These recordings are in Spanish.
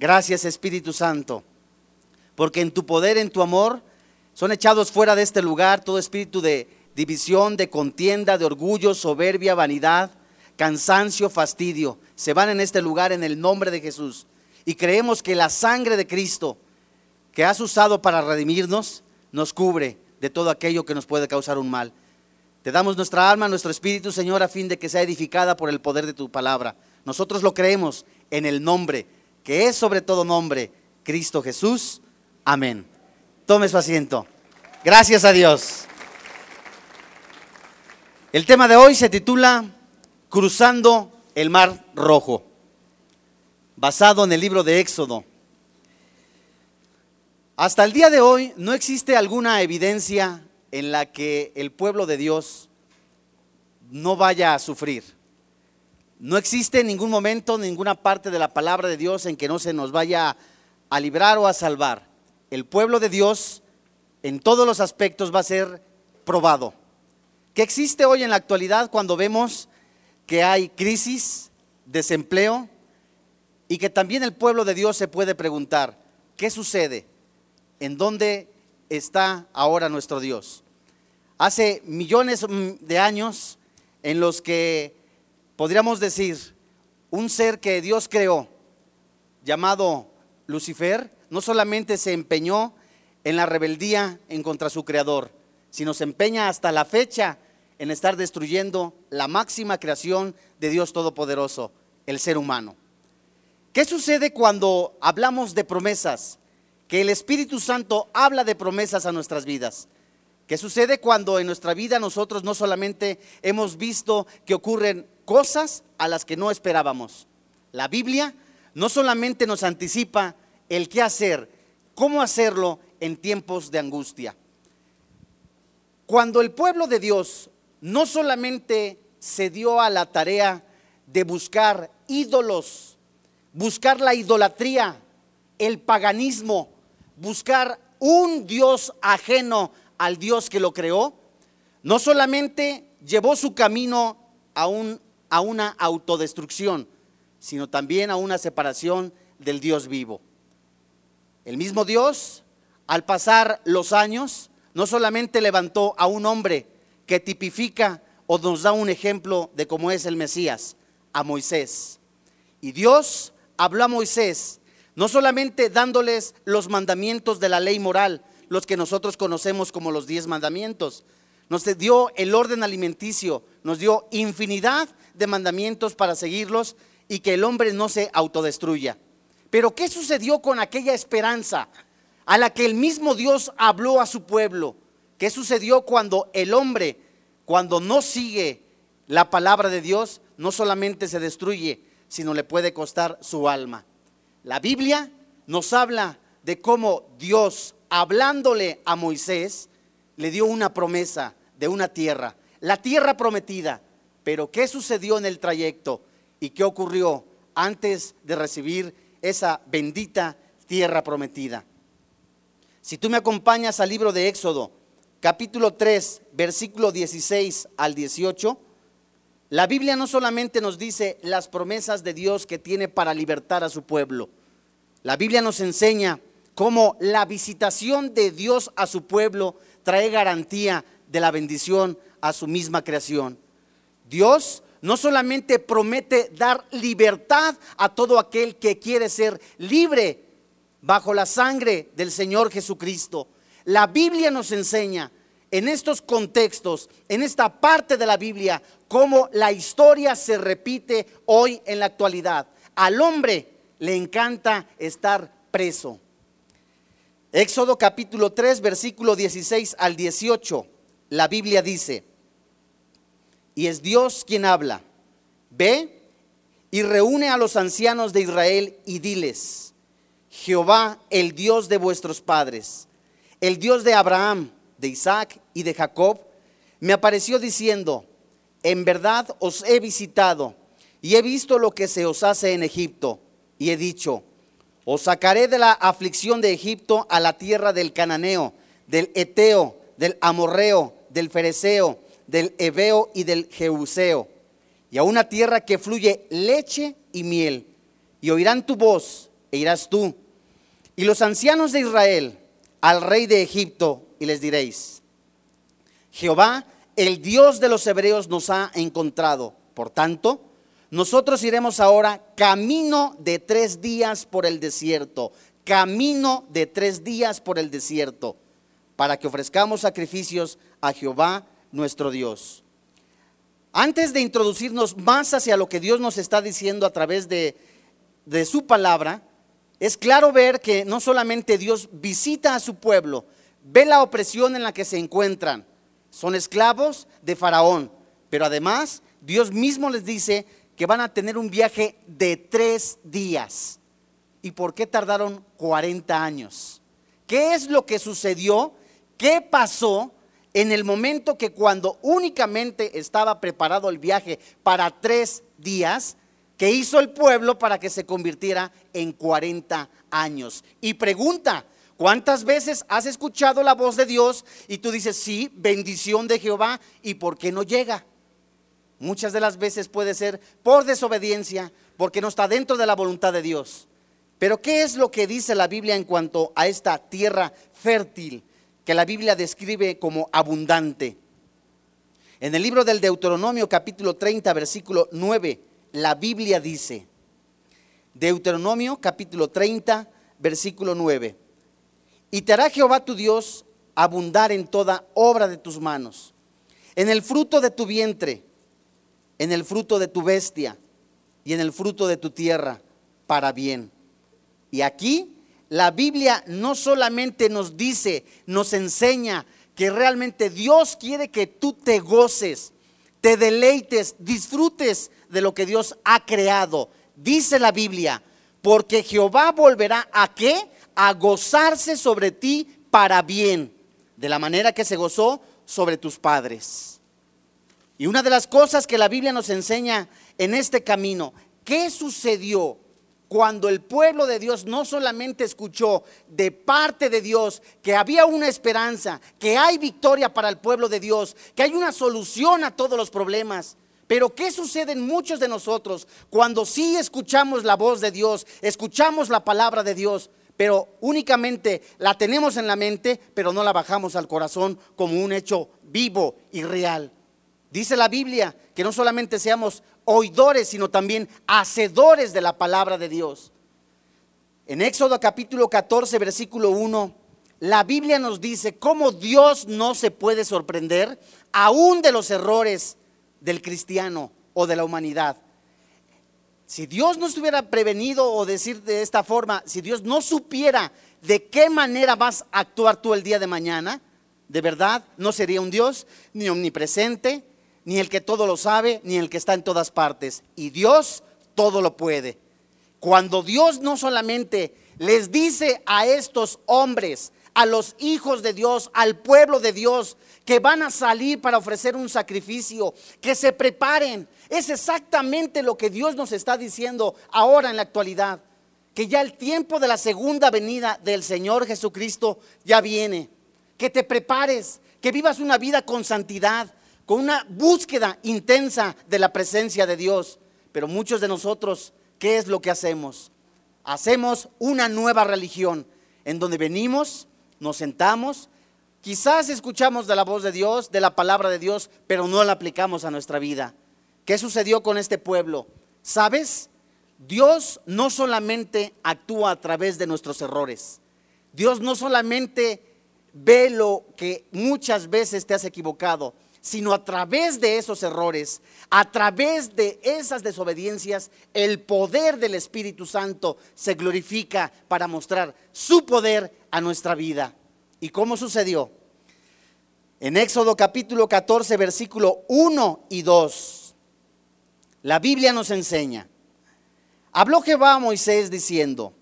Gracias Espíritu Santo, porque en tu poder, en tu amor, son echados fuera de este lugar todo espíritu de división, de contienda, de orgullo, soberbia, vanidad, cansancio, fastidio. Se van en este lugar en el nombre de Jesús. Y creemos que la sangre de Cristo que has usado para redimirnos nos cubre de todo aquello que nos puede causar un mal. Te damos nuestra alma, nuestro espíritu, Señor, a fin de que sea edificada por el poder de tu palabra. Nosotros lo creemos en el nombre, que es sobre todo nombre, Cristo Jesús. Amén. Tome su asiento. Gracias a Dios. El tema de hoy se titula Cruzando el Mar Rojo, basado en el libro de Éxodo. Hasta el día de hoy no existe alguna evidencia en la que el pueblo de Dios no vaya a sufrir. No existe en ningún momento, ninguna parte de la palabra de Dios en que no se nos vaya a librar o a salvar. El pueblo de Dios en todos los aspectos va a ser probado. ¿Qué existe hoy en la actualidad cuando vemos que hay crisis, desempleo y que también el pueblo de Dios se puede preguntar, ¿qué sucede? ¿En dónde está ahora nuestro Dios. Hace millones de años en los que podríamos decir un ser que Dios creó, llamado Lucifer, no solamente se empeñó en la rebeldía en contra su creador, sino se empeña hasta la fecha en estar destruyendo la máxima creación de Dios Todopoderoso, el ser humano. ¿Qué sucede cuando hablamos de promesas? que el Espíritu Santo habla de promesas a nuestras vidas. ¿Qué sucede cuando en nuestra vida nosotros no solamente hemos visto que ocurren cosas a las que no esperábamos? La Biblia no solamente nos anticipa el qué hacer, cómo hacerlo en tiempos de angustia. Cuando el pueblo de Dios no solamente se dio a la tarea de buscar ídolos, buscar la idolatría, el paganismo, buscar un Dios ajeno al Dios que lo creó, no solamente llevó su camino a, un, a una autodestrucción, sino también a una separación del Dios vivo. El mismo Dios, al pasar los años, no solamente levantó a un hombre que tipifica o nos da un ejemplo de cómo es el Mesías, a Moisés. Y Dios habló a Moisés no solamente dándoles los mandamientos de la ley moral, los que nosotros conocemos como los diez mandamientos, nos dio el orden alimenticio, nos dio infinidad de mandamientos para seguirlos y que el hombre no se autodestruya. Pero ¿qué sucedió con aquella esperanza a la que el mismo Dios habló a su pueblo? ¿Qué sucedió cuando el hombre, cuando no sigue la palabra de Dios, no solamente se destruye, sino le puede costar su alma? La Biblia nos habla de cómo Dios, hablándole a Moisés, le dio una promesa de una tierra, la tierra prometida. Pero ¿qué sucedió en el trayecto y qué ocurrió antes de recibir esa bendita tierra prometida? Si tú me acompañas al libro de Éxodo, capítulo 3, versículo 16 al 18, la Biblia no solamente nos dice las promesas de Dios que tiene para libertar a su pueblo. La Biblia nos enseña cómo la visitación de Dios a su pueblo trae garantía de la bendición a su misma creación. Dios no solamente promete dar libertad a todo aquel que quiere ser libre bajo la sangre del Señor Jesucristo. La Biblia nos enseña en estos contextos, en esta parte de la Biblia, cómo la historia se repite hoy en la actualidad. Al hombre le encanta estar preso. Éxodo capítulo 3, versículo 16 al 18, la Biblia dice, y es Dios quien habla, ve y reúne a los ancianos de Israel y diles, Jehová, el Dios de vuestros padres, el Dios de Abraham, de Isaac y de Jacob, me apareció diciendo, en verdad os he visitado y he visto lo que se os hace en Egipto, y he dicho, os sacaré de la aflicción de Egipto a la tierra del cananeo, del eteo, del amorreo, del fereceo, del ebeo y del jeuseo, y a una tierra que fluye leche y miel, y oirán tu voz, e irás tú y los ancianos de Israel al rey de Egipto y les diréis, Jehová, el Dios de los hebreos, nos ha encontrado. Por tanto, nosotros iremos ahora camino de tres días por el desierto, camino de tres días por el desierto, para que ofrezcamos sacrificios a Jehová nuestro Dios. Antes de introducirnos más hacia lo que Dios nos está diciendo a través de, de su palabra, es claro ver que no solamente Dios visita a su pueblo, ve la opresión en la que se encuentran. Son esclavos de Faraón, pero además Dios mismo les dice que van a tener un viaje de tres días. ¿Y por qué tardaron 40 años? ¿Qué es lo que sucedió? ¿Qué pasó en el momento que cuando únicamente estaba preparado el viaje para tres días, que hizo el pueblo para que se convirtiera en 40 años? Y pregunta, ¿cuántas veces has escuchado la voz de Dios y tú dices, sí, bendición de Jehová, ¿y por qué no llega? Muchas de las veces puede ser por desobediencia, porque no está dentro de la voluntad de Dios. Pero ¿qué es lo que dice la Biblia en cuanto a esta tierra fértil que la Biblia describe como abundante? En el libro del Deuteronomio capítulo 30 versículo 9, la Biblia dice, Deuteronomio capítulo 30 versículo 9, y te hará Jehová tu Dios abundar en toda obra de tus manos, en el fruto de tu vientre, en el fruto de tu bestia y en el fruto de tu tierra para bien. Y aquí la Biblia no solamente nos dice, nos enseña que realmente Dios quiere que tú te goces, te deleites, disfrutes de lo que Dios ha creado. Dice la Biblia, porque Jehová volverá a qué? A gozarse sobre ti para bien, de la manera que se gozó sobre tus padres. Y una de las cosas que la Biblia nos enseña en este camino, ¿qué sucedió cuando el pueblo de Dios no solamente escuchó de parte de Dios que había una esperanza, que hay victoria para el pueblo de Dios, que hay una solución a todos los problemas? Pero ¿qué sucede en muchos de nosotros cuando sí escuchamos la voz de Dios, escuchamos la palabra de Dios, pero únicamente la tenemos en la mente, pero no la bajamos al corazón como un hecho vivo y real? Dice la Biblia que no solamente seamos oidores, sino también hacedores de la palabra de Dios. En Éxodo capítulo 14, versículo 1, la Biblia nos dice cómo Dios no se puede sorprender aún de los errores del cristiano o de la humanidad. Si Dios no estuviera prevenido o decir de esta forma, si Dios no supiera de qué manera vas a actuar tú el día de mañana, de verdad no sería un Dios ni omnipresente, ni el que todo lo sabe, ni el que está en todas partes. Y Dios todo lo puede. Cuando Dios no solamente les dice a estos hombres, a los hijos de Dios, al pueblo de Dios, que van a salir para ofrecer un sacrificio, que se preparen. Es exactamente lo que Dios nos está diciendo ahora en la actualidad, que ya el tiempo de la segunda venida del Señor Jesucristo ya viene. Que te prepares, que vivas una vida con santidad, con una búsqueda intensa de la presencia de Dios. Pero muchos de nosotros, ¿qué es lo que hacemos? Hacemos una nueva religión en donde venimos, nos sentamos, quizás escuchamos de la voz de Dios, de la palabra de Dios, pero no la aplicamos a nuestra vida. ¿Qué sucedió con este pueblo? ¿Sabes? Dios no solamente actúa a través de nuestros errores. Dios no solamente ve lo que muchas veces te has equivocado sino a través de esos errores, a través de esas desobediencias, el poder del Espíritu Santo se glorifica para mostrar su poder a nuestra vida. ¿Y cómo sucedió? En Éxodo capítulo 14, versículo 1 y 2, la Biblia nos enseña, habló Jehová a Moisés diciendo,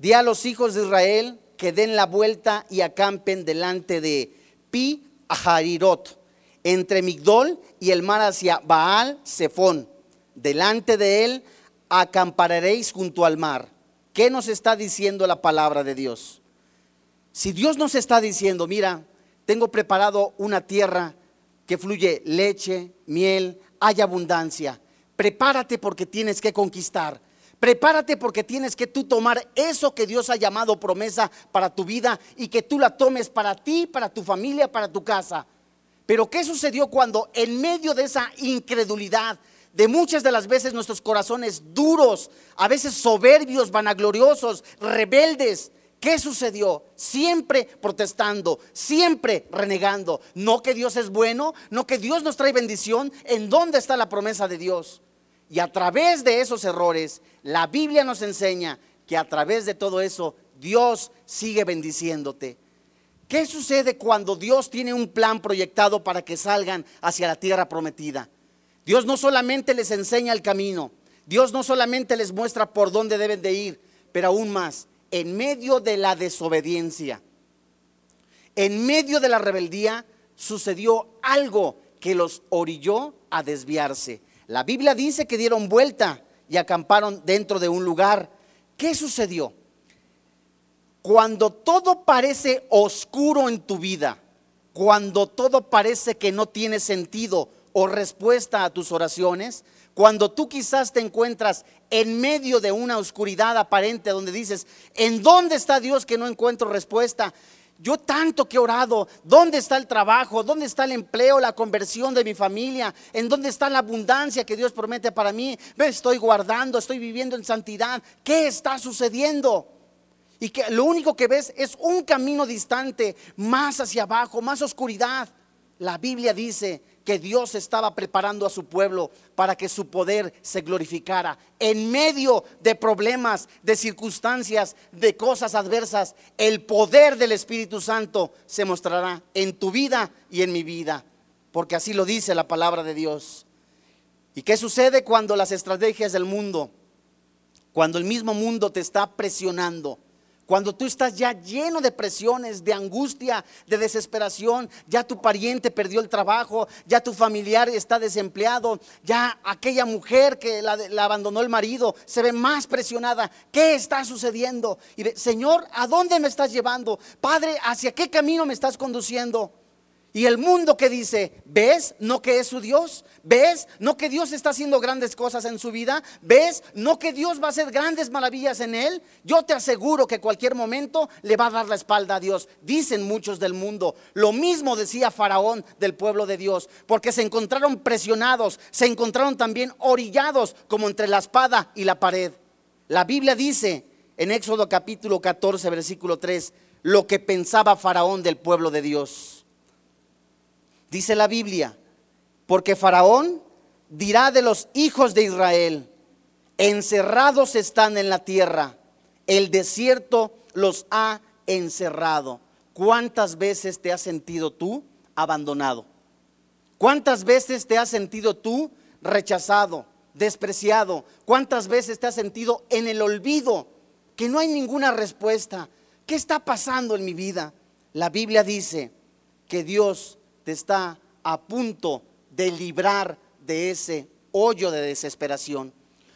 di a los hijos de Israel que den la vuelta y acampen delante de Pi Aharirot entre Migdol y el mar hacia Baal Zephón. Delante de él acamparéis junto al mar. ¿Qué nos está diciendo la palabra de Dios? Si Dios nos está diciendo, mira, tengo preparado una tierra que fluye leche, miel, hay abundancia. Prepárate porque tienes que conquistar. Prepárate porque tienes que tú tomar eso que Dios ha llamado promesa para tu vida y que tú la tomes para ti, para tu familia, para tu casa. Pero ¿qué sucedió cuando en medio de esa incredulidad, de muchas de las veces nuestros corazones duros, a veces soberbios, vanagloriosos, rebeldes, ¿Qué sucedió? Siempre protestando, siempre renegando. No que Dios es bueno, no que Dios nos trae bendición. ¿En dónde está la promesa de Dios? Y a través de esos errores, la Biblia nos enseña que a través de todo eso, Dios sigue bendiciéndote. ¿Qué sucede cuando Dios tiene un plan proyectado para que salgan hacia la tierra prometida? Dios no solamente les enseña el camino, Dios no solamente les muestra por dónde deben de ir, pero aún más, en medio de la desobediencia, en medio de la rebeldía, sucedió algo que los orilló a desviarse. La Biblia dice que dieron vuelta y acamparon dentro de un lugar. ¿Qué sucedió? Cuando todo parece oscuro en tu vida, cuando todo parece que no tiene sentido o respuesta a tus oraciones, cuando tú quizás te encuentras en medio de una oscuridad aparente donde dices, ¿en dónde está Dios que no encuentro respuesta? Yo tanto que he orado, ¿dónde está el trabajo? ¿Dónde está el empleo, la conversión de mi familia? ¿En dónde está la abundancia que Dios promete para mí? Me estoy guardando, estoy viviendo en santidad. ¿Qué está sucediendo? Y que lo único que ves es un camino distante, más hacia abajo, más oscuridad. La Biblia dice que Dios estaba preparando a su pueblo para que su poder se glorificara. En medio de problemas, de circunstancias, de cosas adversas, el poder del Espíritu Santo se mostrará en tu vida y en mi vida, porque así lo dice la palabra de Dios. ¿Y qué sucede cuando las estrategias del mundo, cuando el mismo mundo te está presionando? Cuando tú estás ya lleno de presiones, de angustia, de desesperación, ya tu pariente perdió el trabajo, ya tu familiar está desempleado, ya aquella mujer que la, abandonó el marido se ve más presionada. ¿Qué está sucediendo? Y Señor, ¿a dónde me estás llevando? Padre, ¿hacia qué camino me estás conduciendo? Y el mundo que dice, ¿ves? No que es su Dios. ¿Ves? No que Dios está haciendo grandes cosas en su vida. ¿Ves? No que Dios va a hacer grandes maravillas en él. Yo te aseguro que cualquier momento le va a dar la espalda a Dios. Dicen muchos del mundo. Lo mismo decía Faraón del pueblo de Dios. Porque se encontraron presionados. Se encontraron también orillados como entre la espada y la pared. La Biblia dice en Éxodo capítulo 14, versículo 3, lo que pensaba Faraón del pueblo de Dios. Dice la Biblia, porque Faraón dirá de los hijos de Israel, encerrados están en la tierra, el desierto los ha encerrado. ¿Cuántas veces te has sentido tú abandonado? ¿Cuántas veces te has sentido tú rechazado, despreciado? ¿Cuántas veces te has sentido en el olvido? Que no hay ninguna respuesta. ¿Qué está pasando en mi vida? La Biblia dice que Dios te está a punto de librar de ese hoyo de desesperación.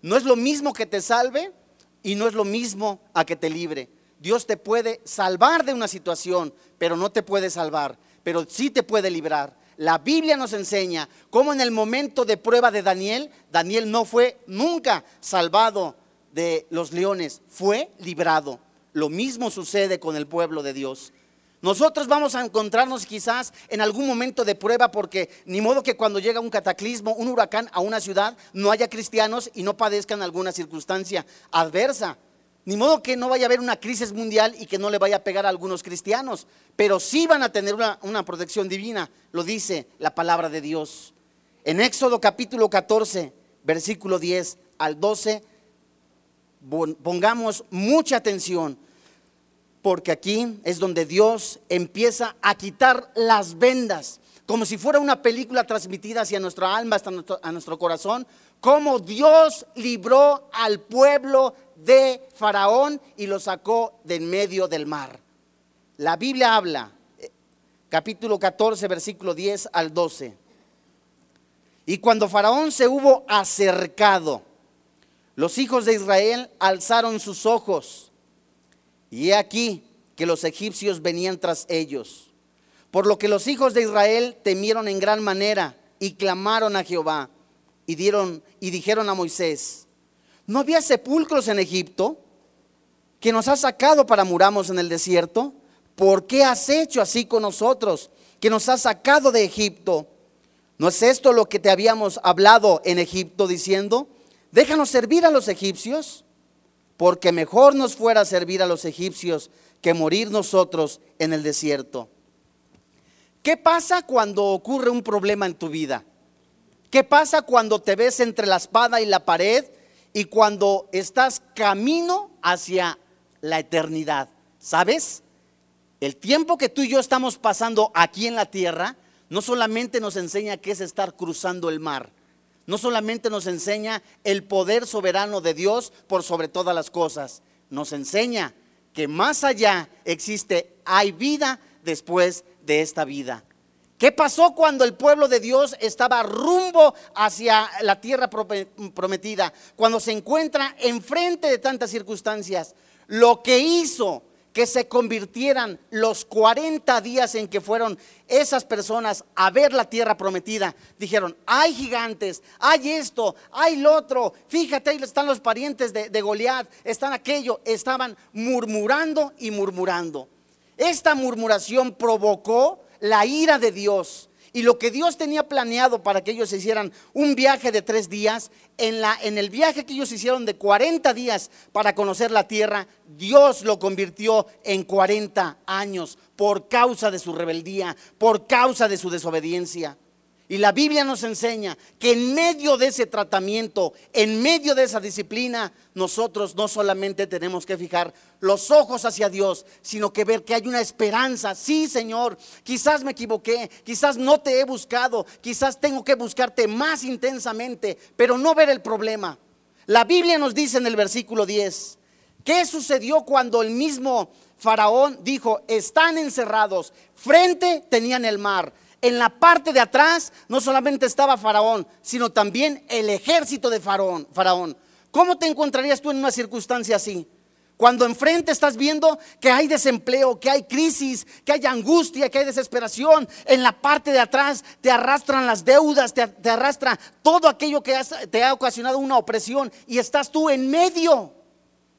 No es lo mismo que te salve y no es lo mismo a que te libre. Dios te puede salvar de una situación, pero no te puede salvar, pero sí te puede librar. La Biblia nos enseña cómo en el momento de prueba de Daniel, Daniel no fue nunca salvado de los leones, fue librado. Lo mismo sucede con el pueblo de Dios. Nosotros vamos a encontrarnos quizás en algún momento de prueba porque ni modo que cuando llega un cataclismo, un huracán a una ciudad, no haya cristianos y no padezcan alguna circunstancia adversa. Ni modo que no vaya a haber una crisis mundial y que no le vaya a pegar a algunos cristianos, pero sí van a tener una, una protección divina, lo dice la palabra de Dios. En Éxodo capítulo 14, versículo 10 al 12, pongamos mucha atención porque aquí es donde Dios empieza a quitar las vendas, como si fuera una película transmitida hacia nuestra alma, hasta nuestro, corazón, como Dios libró al pueblo de Faraón y lo sacó de en medio del mar. La Biblia habla, eh, capítulo 14, versículo 10 al 12. Y cuando Faraón se hubo acercado, los hijos de Israel alzaron sus ojos y he aquí que los egipcios venían tras ellos. Por lo que los hijos de Israel temieron en gran manera y clamaron a Jehová y dieron y dijeron a Moisés: ¿No había sepulcros en Egipto? Que nos has sacado para muramos en el desierto. ¿Por qué has hecho así con nosotros? Que nos has sacado de Egipto. ¿No es esto lo que te habíamos hablado en Egipto diciendo? Déjanos servir a los egipcios, porque mejor nos fuera servir a los egipcios que morir nosotros en el desierto. ¿Qué pasa cuando ocurre un problema en tu vida? ¿Qué pasa cuando te ves entre la espada y la pared y cuando estás camino hacia la eternidad? ¿Sabes? El tiempo que tú y yo estamos pasando aquí en la tierra no solamente nos enseña qué es estar cruzando el mar, no solamente nos enseña el poder soberano de Dios por sobre todas las cosas, nos enseña que más allá existe, hay vida después de esta vida. ¿Qué pasó cuando el pueblo de Dios estaba rumbo hacia la tierra prometida? Cuando se encuentra enfrente de tantas circunstancias. Lo que hizo que se convirtieran los 40 días en que fueron esas personas a ver la tierra prometida. Dijeron, hay gigantes, hay esto, hay lo otro. Fíjate, ahí están los parientes de, de Goliat, están aquello. Estaban murmurando y murmurando. Esta murmuración provocó la ira de Dios. Y lo que Dios tenía planeado para que ellos hicieran un viaje de tres días, en, la, en el viaje que ellos hicieron de 40 días para conocer la tierra, Dios lo convirtió en 40 años por causa de su rebeldía, por causa de su desobediencia. Y la Biblia nos enseña que en medio de ese tratamiento, en medio de esa disciplina, nosotros no solamente tenemos que fijar los ojos hacia Dios, sino que ver que hay una esperanza. Sí, Señor, quizás me equivoqué, quizás no te he buscado, quizás tengo que buscarte más intensamente, pero no ver el problema. La Biblia nos dice en el versículo 10, ¿qué sucedió cuando el mismo Faraón dijo, están encerrados, frente tenían el mar, en la parte de atrás no solamente estaba Faraón, sino también el ejército de Faraón. Faraón. ¿Cómo te encontrarías tú en una circunstancia así? Cuando enfrente estás viendo que hay desempleo, que hay crisis, que hay angustia, que hay desesperación, en la parte de atrás te arrastran las deudas, te, arrastra todo aquello que te ha ocasionado una opresión y estás tú en medio.